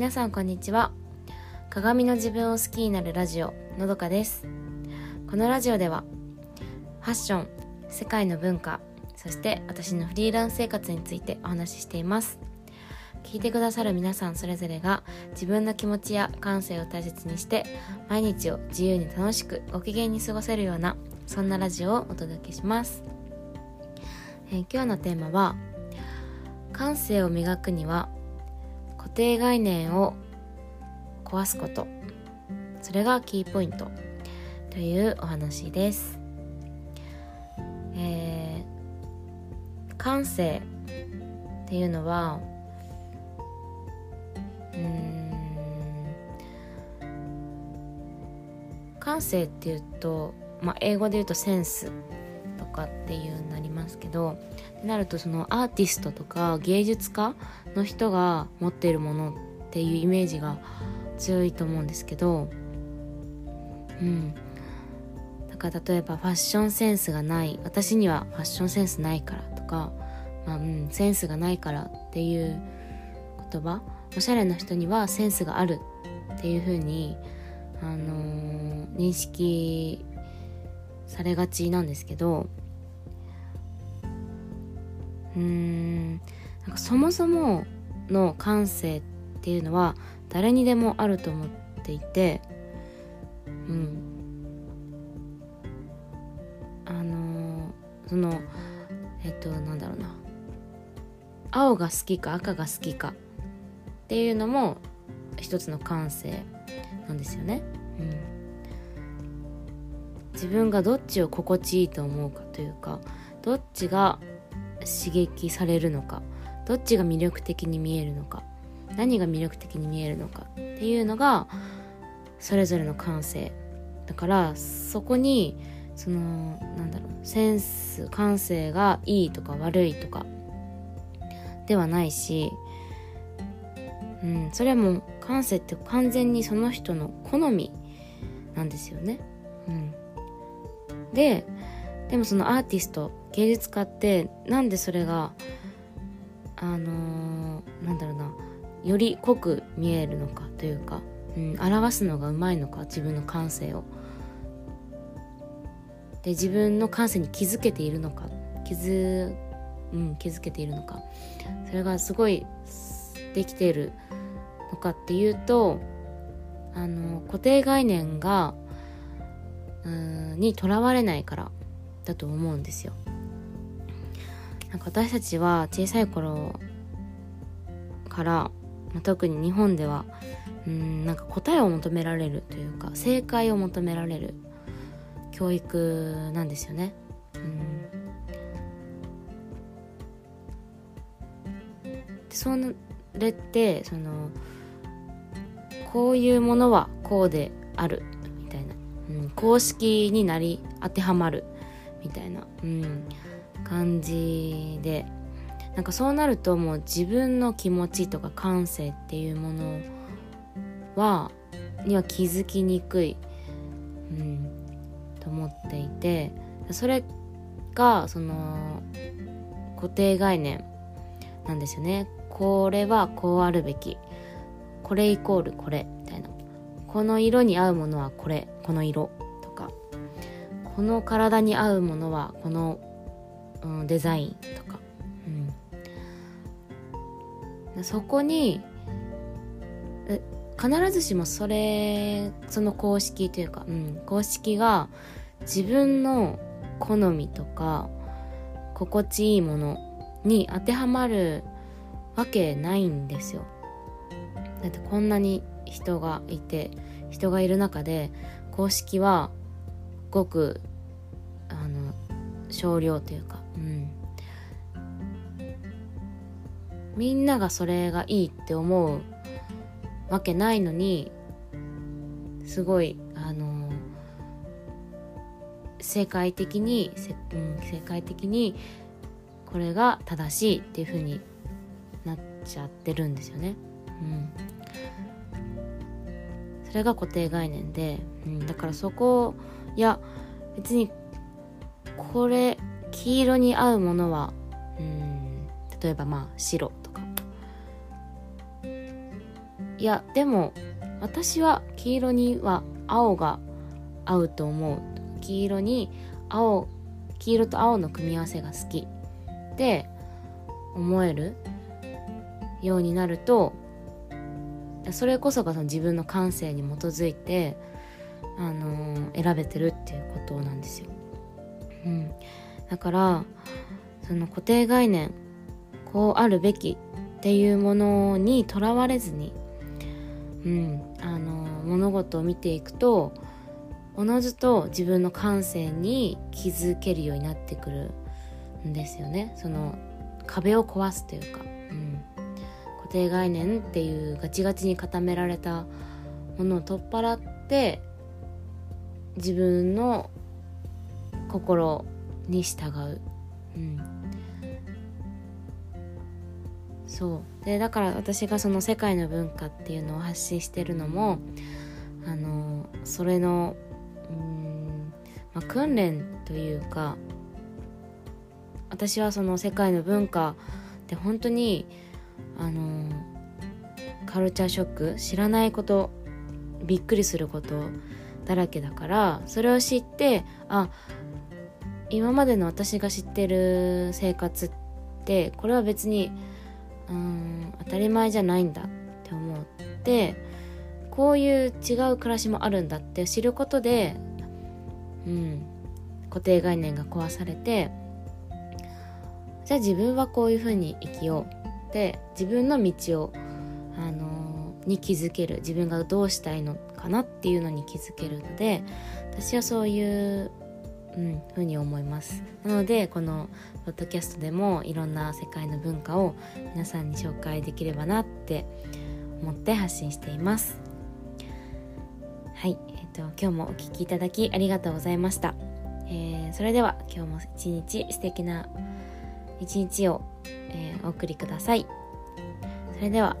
皆さんこんにちは。鏡の自分を好きになるラジオのどかです。このラジオではファッション世界の文化そして私のフリーランス生活についてお話ししています。聞いてくださる皆さんそれぞれが自分の気持ちや感性を大切にして毎日を自由に楽しくご機嫌に過ごせるようなそんなラジオをお届けします、えー、今日のテーマは感性を磨くには固定概念を壊すこと。それがキーポイント。というお話です、えー、感性っていうのはうん感性っていうと、まあ、英語で言うとセンス。かっていうなりますけどなるとそのアーティストとか芸術家の人が持っているものっていうイメージが強いと思うんですけどうん。だから例えばファッションセンスがない私にはファッションセンスないからとか、まあうん、センスがないからっていう言葉おしゃれな人にはセンスがあるっていう風にあのー、認識されがちなんですけどうーん。なんかそもそもの感性っていうのは誰にでもあると思っていてうん。あのー、そのえっとなんだろうな。青が好きか赤が好きかっていうのも一つの感性なんですよね。うん、自分がどっちを心地いいと思うかというかどっちが刺激されるのかどっちが魅力的に見えるのか何が魅力的に見えるのかっていうのがそれぞれの感性だからそこにそのなんだろうセンス感性がいいとか悪いとかではないし、うん、それはもう感性って完全にその人の好みなんですよね。うん、ででもそのアーティスト芸術家ってなんでそれがあのー、なんだろうなより濃く見えるのかというか、うん、表すのがうまいのか自分の感性を。で自分の感性に気づけているのか気づ,、うん、気づけているのかそれがすごいできているのかっていうとあの固定概念がうんにとらわれないからだと思うんですよ。なんか私たちは小さい頃から、まあ、特に日本ではうんなんか答えを求められるというか正解を求められる教育なんですよね。うん。それってそのこういうものはこうであるみたいな、うん、公式になり当てはまるみたいな、うん、感じでなんかそうなるともう自分の気持ちとか感性っていうものはには気づきにくい、うん、と思っていてそれがその固定概念なんですよね。これはこうあるべき。これイコールこれみたいな。この色に合うものはこれこの色とか。この体に合うものはこの、うん、デザインとか、うん、そこに必ずしもそれその公式というか、うん、公式が自分の好みとか心地いいものに当てはまるわけないんですよ。だってこんなに人がいて人がいる中で公式はごくあの少量というか、みんながそれがいいって思うわけないのにすごいあの世界的に、うん、世界的にこれが正しいっていう風になっちゃってるんですよね。うん、それが固定概念で、うん、だからそこいや別にこれ黄色に合うものはうん例えばまあ白いやでも私は黄色には青が合うと思う。黄色に青黄色と青の組み合わせが好き。って思えるようになるとそれこそがその自分の感性に基づいて、あのー、選べてるっていうことなんですよ。うん、だからその固定概念こうあるべきっていうものにとらわれずに、うん。あの、物事を見ていくとおのずと自分の感性に気づけるようになってくるんですよね。その壁を壊すというか、うん、固定概念っていうガチガチに固められたものを取っ払って自分の心に従う、うん、そう。でだから私がその世界の文化っていうのを発信してるのもあのそれのうんまあ、訓練というか私はその世界の文化で本当にあのカルチャーショック知らないことびっくりすることだらけだからそれを知ってあ今までの私が知ってる生活ってこれは別にうん当たり前じゃないんだって思ってこういう違う暮らしもあるんだって知ることで、うん、固定概念が壊されてじゃあ自分はこういうふうに生きようって自分の道を、あのー、に気づける自分がどうしたいのかなっていうのに気づけるので私はそういううん、ふうに思います。なのでこのポッドキャストでもいろんな世界の文化を皆さんに紹介できればなって思って発信しています。はい、えーと、今日もお聴きいただきありがとうございました、えー、それでは今日も一日素敵な一日を、えー、お送りください。それでは